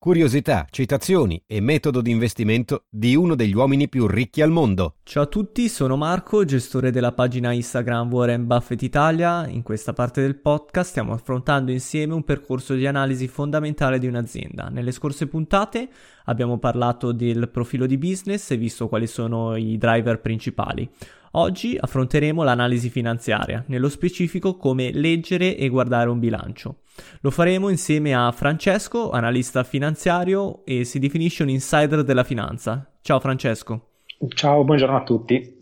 Curiosità, citazioni e metodo di investimento di uno degli uomini più ricchi al mondo. Ciao a tutti, sono Marco, gestore della pagina Instagram Warren Buffett Italia. In questa parte del podcast stiamo affrontando insieme un percorso di analisi fondamentale di un'azienda. Nelle scorse puntate abbiamo parlato del profilo di business e visto quali sono i driver principali. Oggi affronteremo l'analisi finanziaria, nello specifico come leggere e guardare un bilancio. Lo faremo insieme a Francesco, analista finanziario e si definisce un insider della finanza. Ciao Francesco. Ciao, buongiorno a tutti.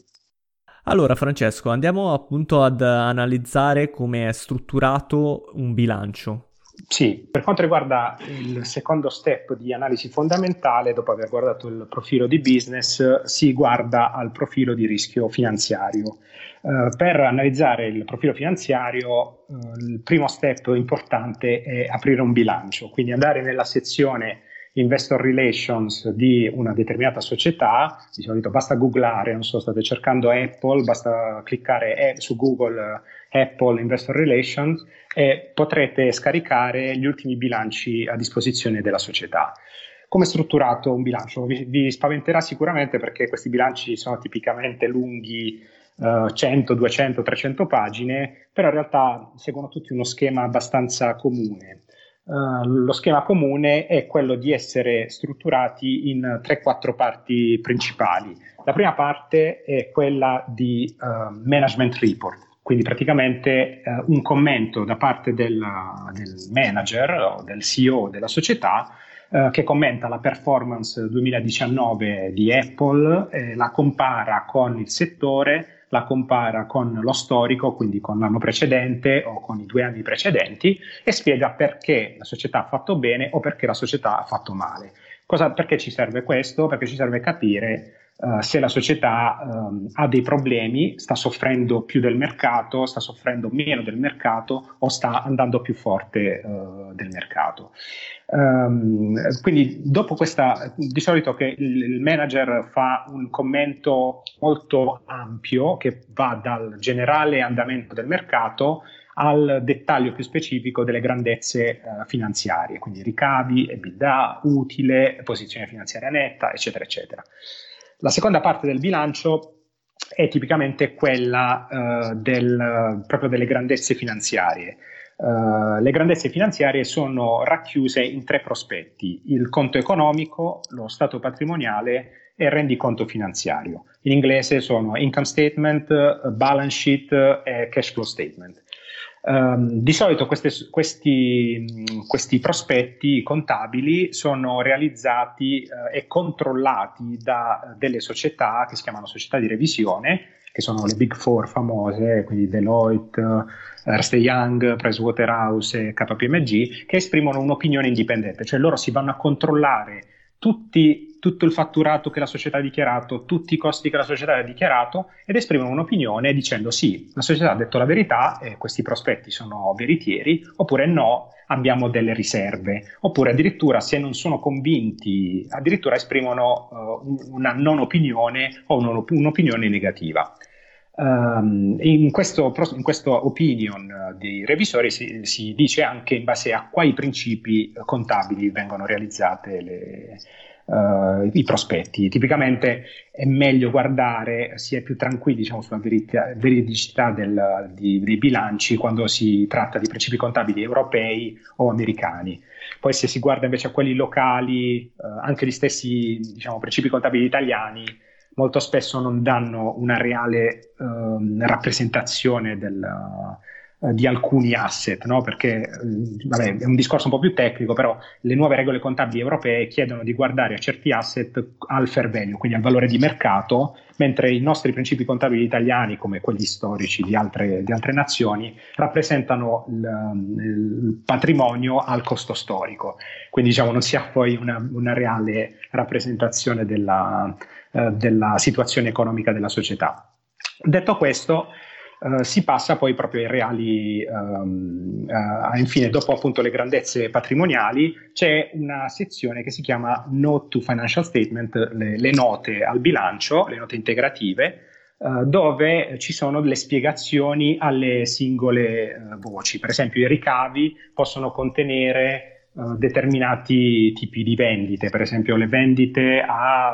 Allora Francesco, andiamo appunto ad analizzare come è strutturato un bilancio. Sì, per quanto riguarda il secondo step di analisi fondamentale, dopo aver guardato il profilo di business, si guarda al profilo di rischio finanziario. Uh, per analizzare il profilo finanziario, uh, il primo step importante è aprire un bilancio, quindi andare nella sezione investor relations di una determinata società, di solito basta googlare, non so, state cercando Apple, basta cliccare eh, su Google eh, Apple Investor Relations e potrete scaricare gli ultimi bilanci a disposizione della società. Come è strutturato un bilancio? Vi, vi spaventerà sicuramente perché questi bilanci sono tipicamente lunghi uh, 100, 200, 300 pagine, però in realtà seguono tutti uno schema abbastanza comune. Uh, lo schema comune è quello di essere strutturati in 3-4 parti principali. La prima parte è quella di uh, management report, quindi praticamente uh, un commento da parte del, del, manager o del CEO della società che commenta la performance 2019 di Apple, eh, la compara con il settore, la compara con lo storico, quindi con l'anno precedente o con i due anni precedenti e spiega perché la società ha fatto bene o perché la società ha fatto male. Cosa, perché ci serve questo? Perché ci serve capire Uh, se la società um, ha dei problemi, sta soffrendo più del mercato, sta soffrendo meno del mercato o sta andando più forte uh, del mercato. Um, quindi dopo questa, di solito che il manager fa un commento molto ampio che va dal generale andamento del mercato al dettaglio più specifico delle grandezze uh, finanziarie, quindi ricavi, EBITDA, utile, posizione finanziaria netta, eccetera, eccetera. La seconda parte del bilancio è tipicamente quella uh, del, proprio delle grandezze finanziarie. Uh, le grandezze finanziarie sono racchiuse in tre prospetti, il conto economico, lo stato patrimoniale e il rendiconto finanziario. In inglese sono income statement, balance sheet e cash flow statement. Um, di solito queste, questi, questi, prospetti contabili sono realizzati uh, e controllati da delle società che si chiamano società di revisione, che sono le Big Four famose, quindi Deloitte, Ernst Young, Pricewaterhouse e KPMG, che esprimono un'opinione indipendente, cioè loro si vanno a controllare tutti, tutto il fatturato che la società ha dichiarato, tutti i costi che la società ha dichiarato ed esprimono un'opinione dicendo sì, la società ha detto la verità e questi prospetti sono veritieri, oppure no, abbiamo delle riserve, oppure addirittura se non sono convinti, addirittura esprimono uh, una non opinione o un'opinione negativa. Um, in, questo, in questo opinion dei revisori si, si, dice anche in base a quali principi contabili vengono realizzate le, uh, i prospetti. Tipicamente è meglio guardare, si è più tranquilli diciamo, sulla veridicità del, di, dei bilanci quando si tratta di principi contabili europei o americani. Poi se si guarda invece a quelli locali, uh, anche gli stessi diciamo, principi contabili italiani, molto spesso non danno una reale uh, rappresentazione del, di alcuni asset, no? perché uh, vabbè, è un discorso un po' più tecnico, però le nuove regole contabili europee chiedono di guardare a certi asset al fair value, quindi al valore di mercato, mentre i nostri principi contabili italiani, come quelli storici di altre, di altre nazioni, rappresentano il, il, patrimonio al costo storico. Quindi diciamo non si ha poi una, una reale rappresentazione della, eh, della situazione economica della società. Detto questo, Uh, si passa poi proprio ai reali, um, uh, infine dopo appunto le grandezze patrimoniali c'è una sezione che si chiama Note to Financial Statement, le, le note al bilancio, le note integrative, uh, dove ci sono delle spiegazioni alle singole voci, per esempio i ricavi possono contenere determinati tipi di vendite, per esempio le vendite a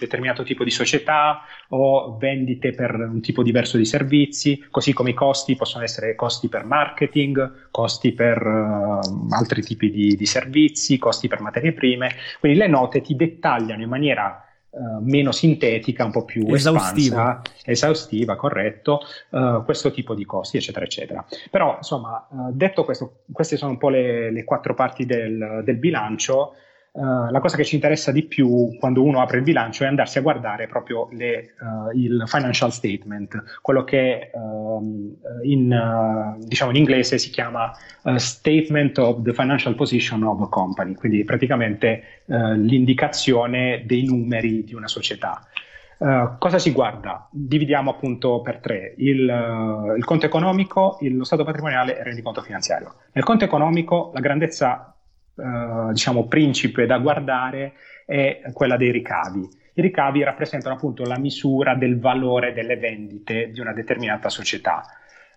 determinato tipo di società o vendite per un tipo diverso di servizi, così come i costi possono essere costi per marketing, costi per uh, altri tipi di, di, servizi, costi per materie prime. Quindi le note ti dettagliano in maniera Uh, meno sintetica, un po' più esaustiva, espansa, esaustiva corretto, uh, questo tipo di costi, eccetera, eccetera. Però, insomma, uh, detto questo, queste sono un po' le, le quattro parti del, del bilancio. Uh, la cosa che ci interessa di più quando uno apre il bilancio è andarsi a guardare proprio le, uh, il financial statement, quello che uh, in, diciamo in, inglese si chiama Statement of the Financial Position of a Company, quindi praticamente l'indicazione dei numeri di una società. cosa si guarda? Dividiamo appunto per tre, il, il conto economico, il, lo stato patrimoniale e il rendiconto finanziario. Nel conto economico la grandezza eh, diciamo, principe da guardare è quella dei ricavi. I ricavi rappresentano appunto la misura del valore delle vendite di una determinata società.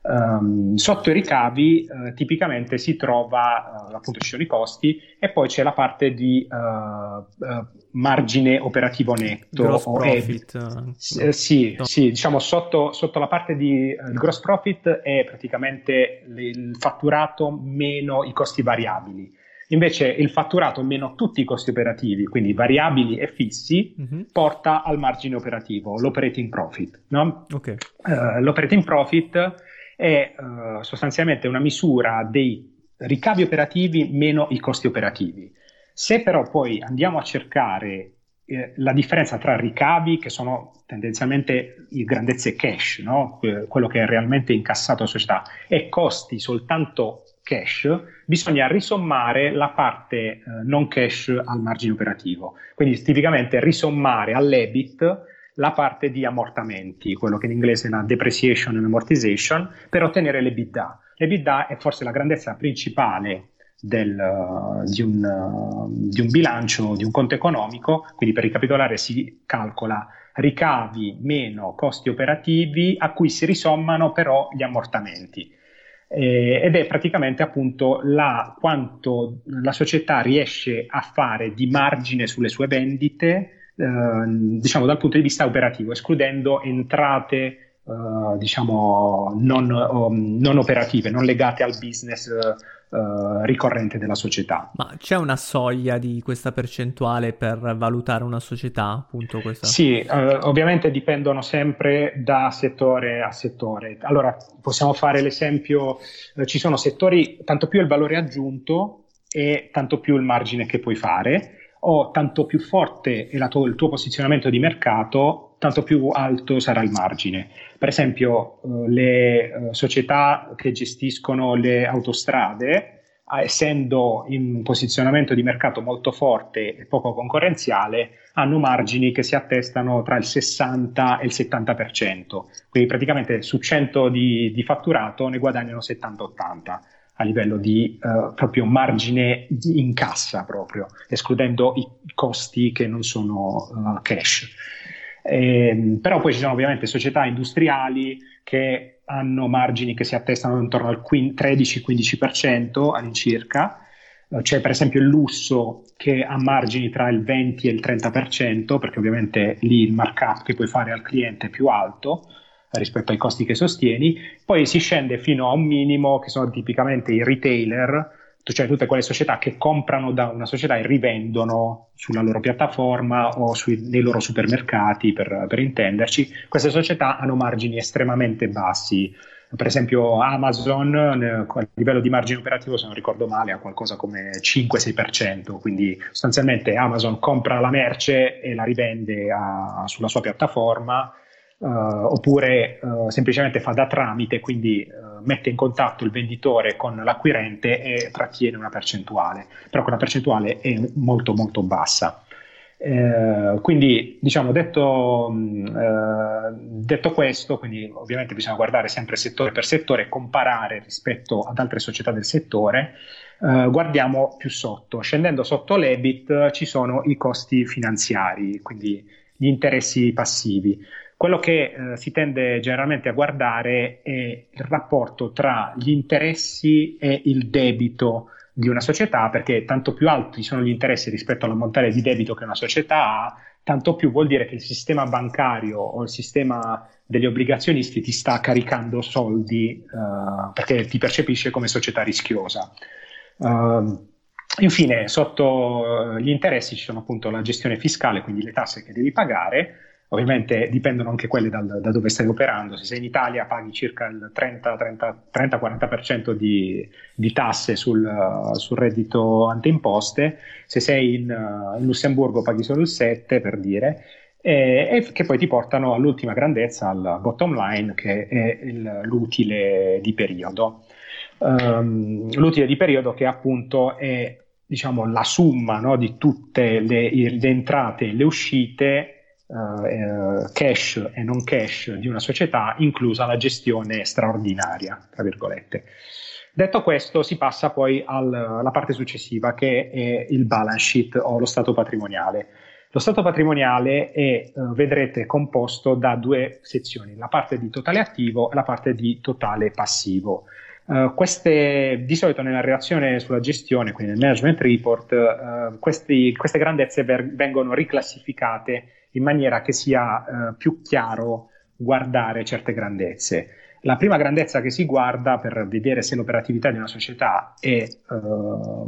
Um, sotto i ricavi uh, tipicamente si trova uh, appunto ci sono i costi e poi c'è la parte di uh, margine operativo netto gross profit S- sì, no. sì, diciamo sotto, sotto, la parte di gross profit è praticamente il fatturato meno i costi variabili Invece il fatturato meno tutti i costi operativi, quindi variabili e fissi, uh-huh. porta al margine operativo, l'operating profit. No? Okay. Uh, l'operating profit è uh, sostanzialmente una misura dei ricavi operativi meno i costi operativi. Se però poi andiamo a cercare eh, la differenza tra ricavi, che sono tendenzialmente le grandezze cash, no? quello che è realmente incassato alla società, e costi soltanto cash, bisogna risommare la parte eh, non cash al margine operativo. Quindi tipicamente risommare all'EBIT la parte di ammortamenti, quello che in inglese è la depreciation and amortization, per ottenere l'EBITDA. L'EBITDA è forse la grandezza principale del, uh, di, un, uh, di, un, bilancio, di un conto economico, quindi per ricapitolare si calcola ricavi meno costi operativi a cui si risommano però gli ammortamenti eh, ed è praticamente appunto la, quanto la società riesce a fare di margine sulle sue vendite, eh, diciamo dal punto di vista operativo, escludendo entrate Uh, diciamo non, um, non, operative, non legate al business uh, ricorrente della società. Ma c'è una soglia di questa percentuale per valutare una società? Appunto questa? Sì, ovviamente dipendono sempre da settore a settore. Allora, possiamo fare l'esempio, ci sono settori, tanto più il valore aggiunto e tanto più il margine che puoi fare o tanto più forte è tuo, il tuo posizionamento di mercato, tanto più alto sarà il margine. Per esempio, eh, le eh, società che gestiscono le autostrade, essendo in un posizionamento di mercato molto forte e poco concorrenziale, hanno margini che si attestano tra il 60 e il 70%. Quindi praticamente su 100 di, di fatturato ne guadagnano 70-80 a livello di uh, proprio margine in cassa proprio, escludendo i costi che non sono uh, cash. Eh, però poi ci sono ovviamente società industriali che hanno margini che si attestano intorno al 13-15% all'incirca. Uh, c'è per esempio il lusso che ha margini tra il 20 e il 30%, perché ovviamente lì il markup che puoi fare al cliente è più alto rispetto ai costi che sostieni, poi si scende fino a un minimo che sono tipicamente i retailer, cioè tutte quelle società che comprano da una società e rivendono sulla loro piattaforma o sui, nei loro supermercati per, per intenderci. Queste società hanno margini estremamente bassi, per esempio Amazon a livello di margine operativo se non ricordo male ha qualcosa come 5-6% quindi sostanzialmente Amazon compra la merce e la rivende a, sulla sua piattaforma oppure uh, semplicemente fa da tramite, quindi uh, mette in contatto il venditore con l'acquirente e trattiene una percentuale, però quella percentuale è molto molto bassa. Eh, quindi, diciamo, detto, mm, eh, detto, questo, ovviamente bisogna guardare sempre settore per settore, comparare rispetto ad altre società del settore. Eh, guardiamo più sotto. Scendendo sotto l'EBIT ci sono i costi finanziari, quindi gli interessi passivi. Quello che eh, si tende generalmente a guardare è il rapporto tra gli interessi e il debito di una società, perché tanto più alti sono gli interessi rispetto all'ammontare di debito che una società ha, tanto più vuol dire che il sistema bancario o il sistema degli obbligazionisti ti sta caricando soldi uh, perché ti percepisce come società rischiosa. Uh, infine, sotto gli interessi ci sono appunto la gestione fiscale, quindi le tasse che devi pagare, Ovviamente dipendono anche quelle dal, da dove stai operando. Se sei in Italia paghi circa il 30-40% di, di, tasse sul, sul, reddito anteimposte, se sei in, in, Lussemburgo paghi solo il 7% per dire, e, che poi ti portano all'ultima grandezza, al bottom line, che è il, l'utile di periodo. Um, l'utile di periodo che appunto è diciamo, la somma no, di tutte le, le entrate e le uscite uh, cash e non cash di una società, inclusa la gestione straordinaria, tra virgolette. Detto questo, si passa poi alla parte successiva che è il balance sheet o lo stato patrimoniale. Lo stato patrimoniale è, uh, vedrete, composto da due sezioni, la parte di totale attivo e la parte di totale passivo. Uh, queste, di solito nella relazione sulla gestione, quindi nel management report, uh, questi, queste grandezze ver- vengono riclassificate in maniera che sia eh, più chiaro guardare certe grandezze. La prima grandezza che si guarda per vedere se l'operatività di una società è eh,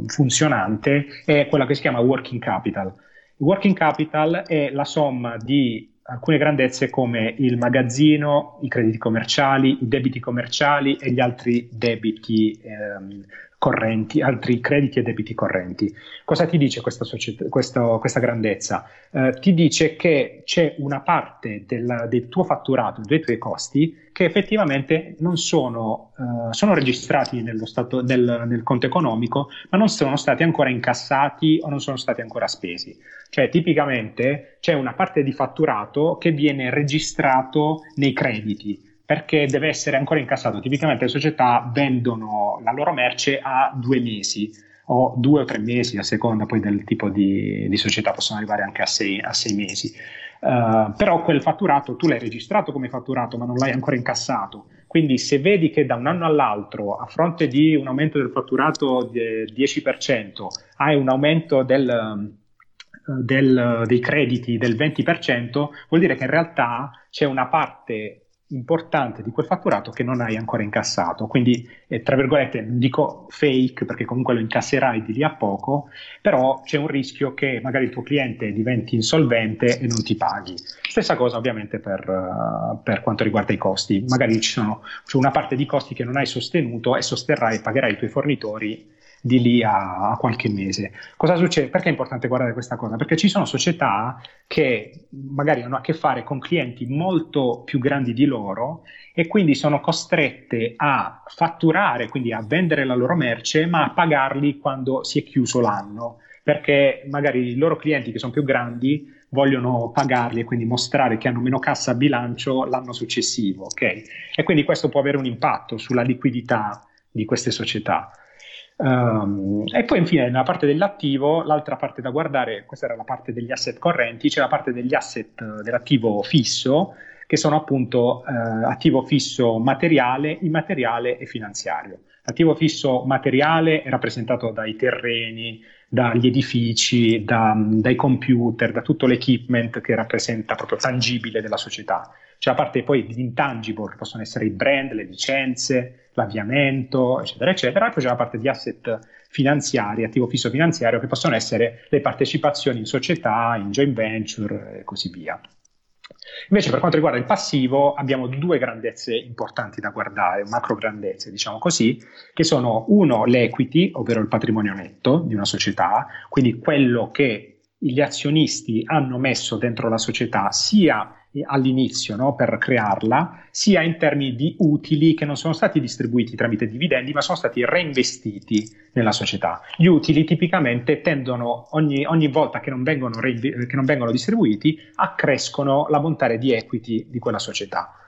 funzionante è quella che si chiama working capital. Il working capital è la somma di alcune grandezze come il magazzino, i crediti commerciali, i debiti commerciali e gli altri debiti ehm, correnti, altri crediti e debiti correnti. Cosa ti dice questa, società, questo, questa grandezza? Eh, ti dice che c'è una parte del, del, tuo fatturato, dei tuoi costi, che effettivamente non sono, eh, sono registrati stato, nel, nel, conto economico, ma non sono stati ancora incassati o non sono stati ancora spesi. Cioè, tipicamente c'è una parte di fatturato che viene registrato nei crediti perché deve essere ancora incassato. Tipicamente le società vendono la loro merce a due mesi o due o tre mesi a seconda poi del tipo di, di società, possono arrivare anche a sei, a sei mesi. Uh, però quel fatturato tu l'hai registrato come fatturato, ma non l'hai ancora incassato. Quindi se vedi che da un anno all'altro, a fronte di un aumento del fatturato del 10%, hai un aumento del, del, dei crediti del 20%, vuol dire che in realtà c'è una parte importante di quel fatturato che non hai ancora incassato. Quindi, eh, tra virgolette, non dico fake perché comunque lo incasserai di lì a poco, però c'è un rischio che magari il tuo cliente diventi insolvente e non ti paghi. Stessa cosa ovviamente per, uh, per quanto riguarda i costi. Magari ci sono, c'è una parte di costi che non hai sostenuto e sosterrai e pagherai i tuoi fornitori di lì a, a, qualche mese. Cosa succede? Perché è importante guardare questa cosa? Perché ci sono società che magari hanno a che fare con clienti molto più grandi di loro e quindi sono costrette a fatturare, quindi a vendere la loro merce, ma a pagarli quando si è chiuso l'anno. Perché magari i loro clienti che sono più grandi vogliono pagarli e quindi mostrare che hanno meno cassa a bilancio l'anno successivo, ok? E quindi questo può avere un impatto sulla liquidità di queste società. Um, e poi infine nella parte dell'attivo, l'altra parte da guardare, questa era la parte degli asset correnti, c'è la parte degli asset eh, dell'attivo fisso, che sono appunto eh, attivo fisso materiale, immateriale e finanziario. L'attivo fisso materiale è rappresentato dai terreni, dagli edifici, da, dai computer, da tutto l'equipment che rappresenta proprio tangibile della società. C'è la parte poi di intangible, che possono essere i brand, le licenze, l'avviamento, eccetera, eccetera. E poi c'è la parte di asset finanziari, attivo fisso finanziario, che possono essere le partecipazioni in società, in joint venture e così via. Invece per quanto riguarda il passivo abbiamo due grandezze importanti da guardare, macro grandezze diciamo così, che sono uno l'equity, ovvero il patrimonio netto di una società, quindi quello che gli azionisti hanno messo dentro la società sia all'inizio no, per crearla, sia in termini di utili che non sono stati distribuiti tramite dividendi, ma sono stati reinvestiti nella società. Gli utili tipicamente tendono ogni, ogni volta che non, vengono che non vengono distribuiti, accrescono la bontà di equity di quella società.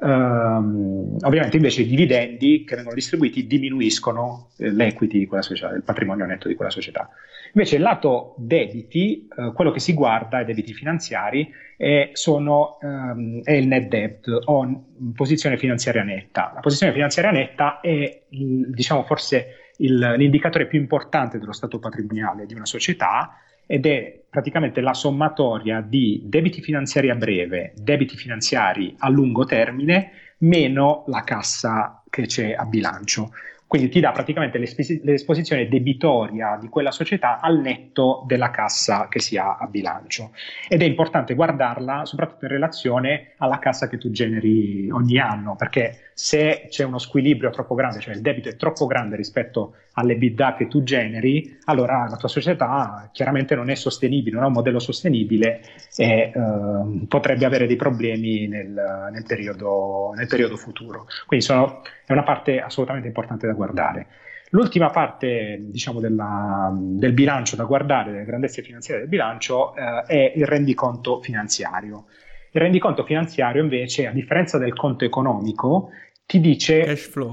Um, ovviamente invece i dividendi che vengono distribuiti diminuiscono eh, l'equity di quella società, il patrimonio netto di quella società. Invece il lato debiti, eh, quello che si guarda, i debiti finanziari, è, sono, um, è il net debt o posizione finanziaria netta. La posizione finanziaria netta è, diciamo, forse il, l'indicatore più importante dello stato patrimoniale di una società ed è praticamente la sommatoria di debiti finanziari a breve, debiti finanziari a lungo termine, meno la cassa che c'è a bilancio. Quindi ti dà praticamente l'esposizione debitoria di quella società al netto della cassa che si ha a bilancio. Ed è importante guardarla soprattutto in relazione alla cassa che tu generi ogni anno, perché se c'è uno squilibrio troppo grande, cioè il debito è troppo grande rispetto alle bidda che tu generi, allora la tua società chiaramente non è sostenibile, non è un modello sostenibile e eh, potrebbe avere dei problemi nel, nel, periodo, nel periodo, futuro. Quindi sono, è una parte assolutamente importante da guardare. L'ultima parte diciamo, della, del bilancio da guardare, delle grandezze finanziarie del bilancio, eh, è il rendiconto finanziario. Il rendiconto finanziario invece, a differenza del conto economico, ti dice... Cash flow.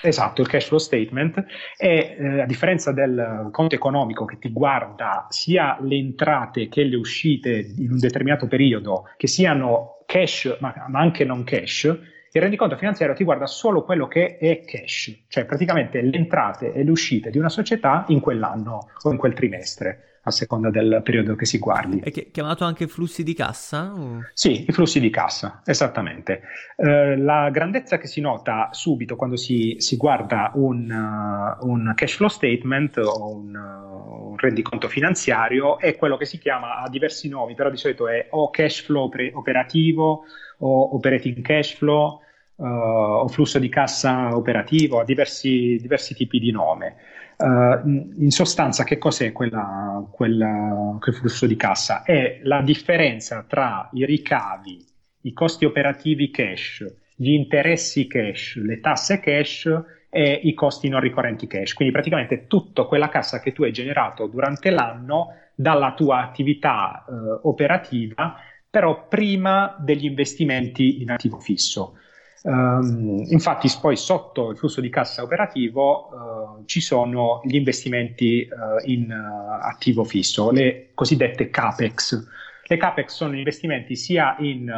Esatto, il cash flow statement e eh, a differenza del conto economico che ti guarda sia le entrate che le uscite in un determinato periodo, che siano cash ma, ma anche non cash, il rendiconto finanziario ti guarda solo quello che è cash, cioè praticamente le entrate e le uscite di una società in quell'anno o in quel trimestre a seconda del periodo che si guardi. È chiamato anche flussi di cassa? Sì, i flussi di cassa, esattamente. Eh, la grandezza che si nota subito quando si, si guarda un, uh, un, cash flow statement o un, uh, un, rendiconto finanziario è quello che si chiama, ha diversi nomi, però di solito è o cash flow pre- operativo o operating cash flow uh, o flusso di cassa operativo, ha diversi, diversi tipi di nome. Uh, in sostanza, che cos'è quella, quella, quel flusso di cassa? È la differenza tra i ricavi, i costi operativi cash, gli interessi cash, le tasse cash e i costi non ricorrenti cash. Quindi praticamente tutta quella cassa che tu hai generato durante l'anno dalla tua attività uh, operativa, però prima degli investimenti in attivo fisso. Um, infatti poi sotto il flusso di cassa operativo uh, ci sono gli investimenti uh, in uh, attivo fisso, le cosiddette CAPEX. Le CAPEX sono investimenti sia in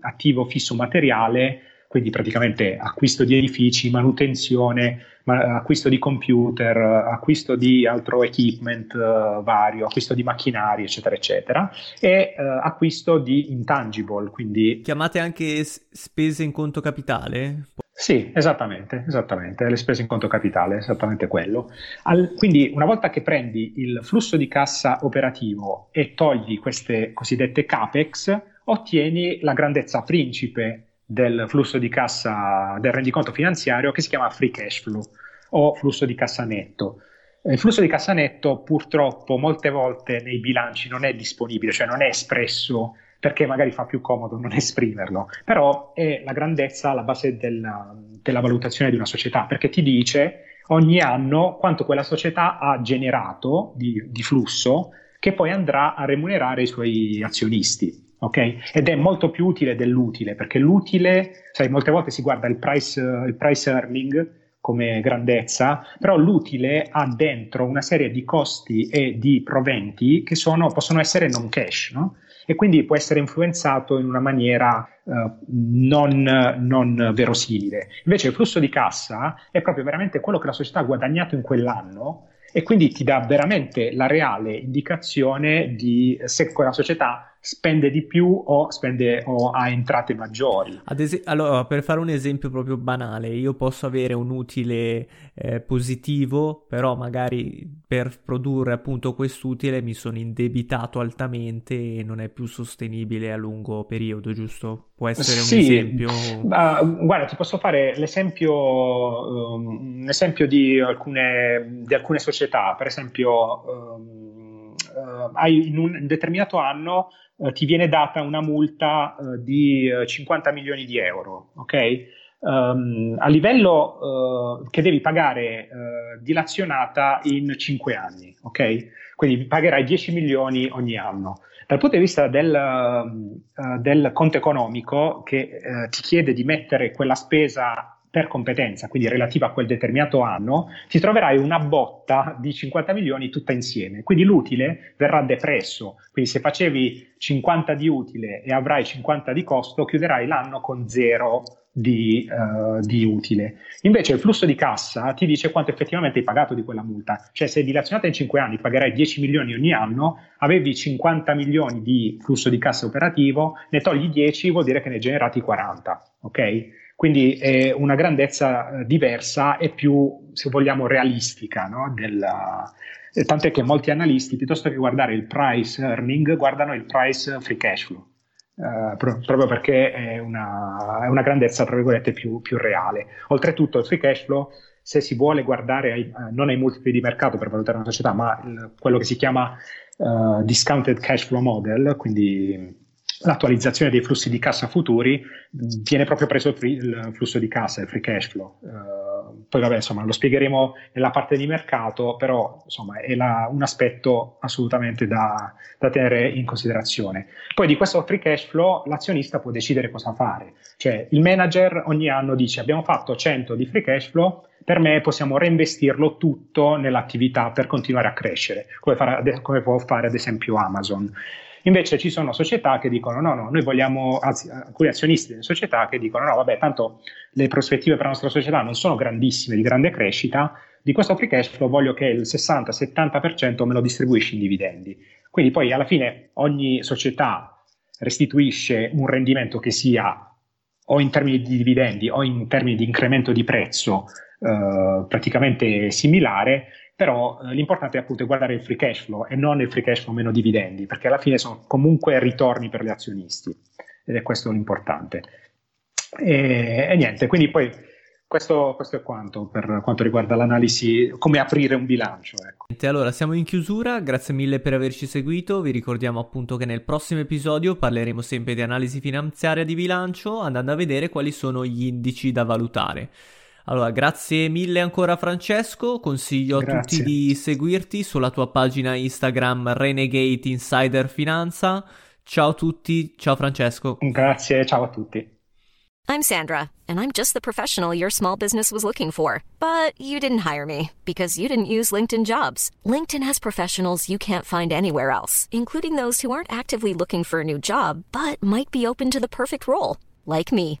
attivo fisso materiale, quindi praticamente acquisto di edifici, manutenzione, acquisto di computer, acquisto di altro equipment uh, vario, acquisto di macchinari, eccetera, eccetera, e uh, acquisto di intangible, quindi... Chiamate anche spese in conto capitale? Sì, esattamente, esattamente, le spese in conto capitale, esattamente quello. Al, quindi una volta che prendi il flusso di cassa operativo e togli queste cosiddette CAPEX, ottieni la grandezza principe del flusso di cassa del rendiconto finanziario che si chiama free cash flow o flusso di cassa netto. Il flusso di cassa netto purtroppo molte volte nei bilanci non è disponibile, cioè non è espresso perché magari fa più comodo non esprimerlo, però è la grandezza alla base della, della valutazione di una società, perché ti dice ogni anno quanto quella società ha generato di, di flusso che poi andrà a remunerare i suoi azionisti. Okay? Ed è molto più utile dell'utile, perché l'utile, sai, molte volte si guarda il price, il price earning come grandezza, però l'utile ha dentro una serie di costi e di proventi che sono, possono essere non cash, no? E quindi può essere influenzato in una maniera uh, non, non verosimile. Invece il flusso di cassa è proprio veramente quello che la società ha guadagnato in quell'anno e quindi ti dà veramente la reale indicazione di se quella società spende di più o, spende, o ha entrate maggiori. Es- allora, per fare un esempio proprio banale, io posso avere un utile eh, positivo, però magari per produrre appunto quest'utile mi sono indebitato altamente e non è più sostenibile a lungo periodo, giusto? Può essere un sì, esempio? Uh, guarda, ti posso fare l'esempio, um, un esempio di alcune, di alcune società, per esempio... Um, hai in un determinato anno eh, ti viene data una multa eh, di 50 milioni di euro, ok? Um, a livello uh, che devi pagare uh, dilazionata in 5 anni, ok? Quindi pagherai 10 milioni ogni anno. Dal punto di vista del, uh, del conto economico, che ti chiede di mettere quella spesa per competenza, quindi relativa a quel determinato anno, ti troverai una botta di 50 milioni tutta insieme. Quindi l'utile verrà depresso. Quindi se facevi 50 di utile e avrai 50 di costo, chiuderai l'anno con zero di, uh, di, utile. Invece il flusso di cassa ti dice quanto effettivamente hai pagato di quella multa, cioè se dilazionata in 5 anni pagherai 10 milioni ogni anno, avevi 50 milioni di flusso di cassa operativo, ne togli 10 vuol dire che ne hai generati 40, ok? Quindi è una grandezza eh, diversa e più, se vogliamo, realistica. No? Della... Tant'è che molti analisti, piuttosto che guardare il price earning, guardano il price free cash flow. Uh, pro- proprio perché è una, è una, grandezza, tra virgolette, più, più, reale. Oltretutto, il free cash flow, se si vuole guardare ai, uh, non ai multipli di mercato per valutare una società, ma il, quello che si chiama uh, discounted cash flow model, quindi l'attualizzazione dei flussi di cassa futuri, viene proprio preso il flusso di cassa, il free cash flow. Uh, poi vabbè, insomma, lo spiegheremo nella parte di mercato, però insomma è la, un aspetto assolutamente da, da, tenere in considerazione. Poi di questo free cash flow l'azionista può decidere cosa fare, cioè il manager ogni anno dice abbiamo fatto 100 di free cash flow, per me possiamo reinvestirlo tutto nell'attività per continuare a crescere, come, fare, come può fare ad esempio Amazon. Invece ci sono società che dicono no, no, noi vogliamo, anzi alcuni azionisti delle società che dicono no, vabbè, tanto le prospettive per la nostra società non sono grandissime, di grande crescita, di questo free cash flow voglio che il 60-70% me lo distribuisci in dividendi. Quindi poi alla fine ogni società restituisce un rendimento che sia o in termini di dividendi o in termini di incremento di prezzo eh, praticamente similare, però eh, l'importante è appunto guardare il free cash flow e non il free cash flow meno dividendi, perché alla fine sono comunque ritorni per gli azionisti ed è questo l'importante. E, e niente, quindi poi questo, questo, è quanto per quanto riguarda l'analisi, come aprire un bilancio. Ecco. Allora, siamo in chiusura, grazie mille per averci seguito, vi ricordiamo appunto che nel prossimo episodio parleremo sempre di analisi finanziaria di bilancio, andando a vedere quali sono gli indici da valutare. Allora, grazie mille ancora Francesco, consiglio grazie. a tutti di seguirti sulla tua pagina Instagram Renegade Insider Finanza. Ciao a tutti, ciao Francesco. Grazie, ciao a tutti. I'm Sandra, and I'm just the professional your small business was looking for. But you didn't hire me because you didn't use LinkedIn jobs. LinkedIn has professionals you can't find anywhere else, including those who aren't actively looking for a new job, but might be open to the perfect role, like me.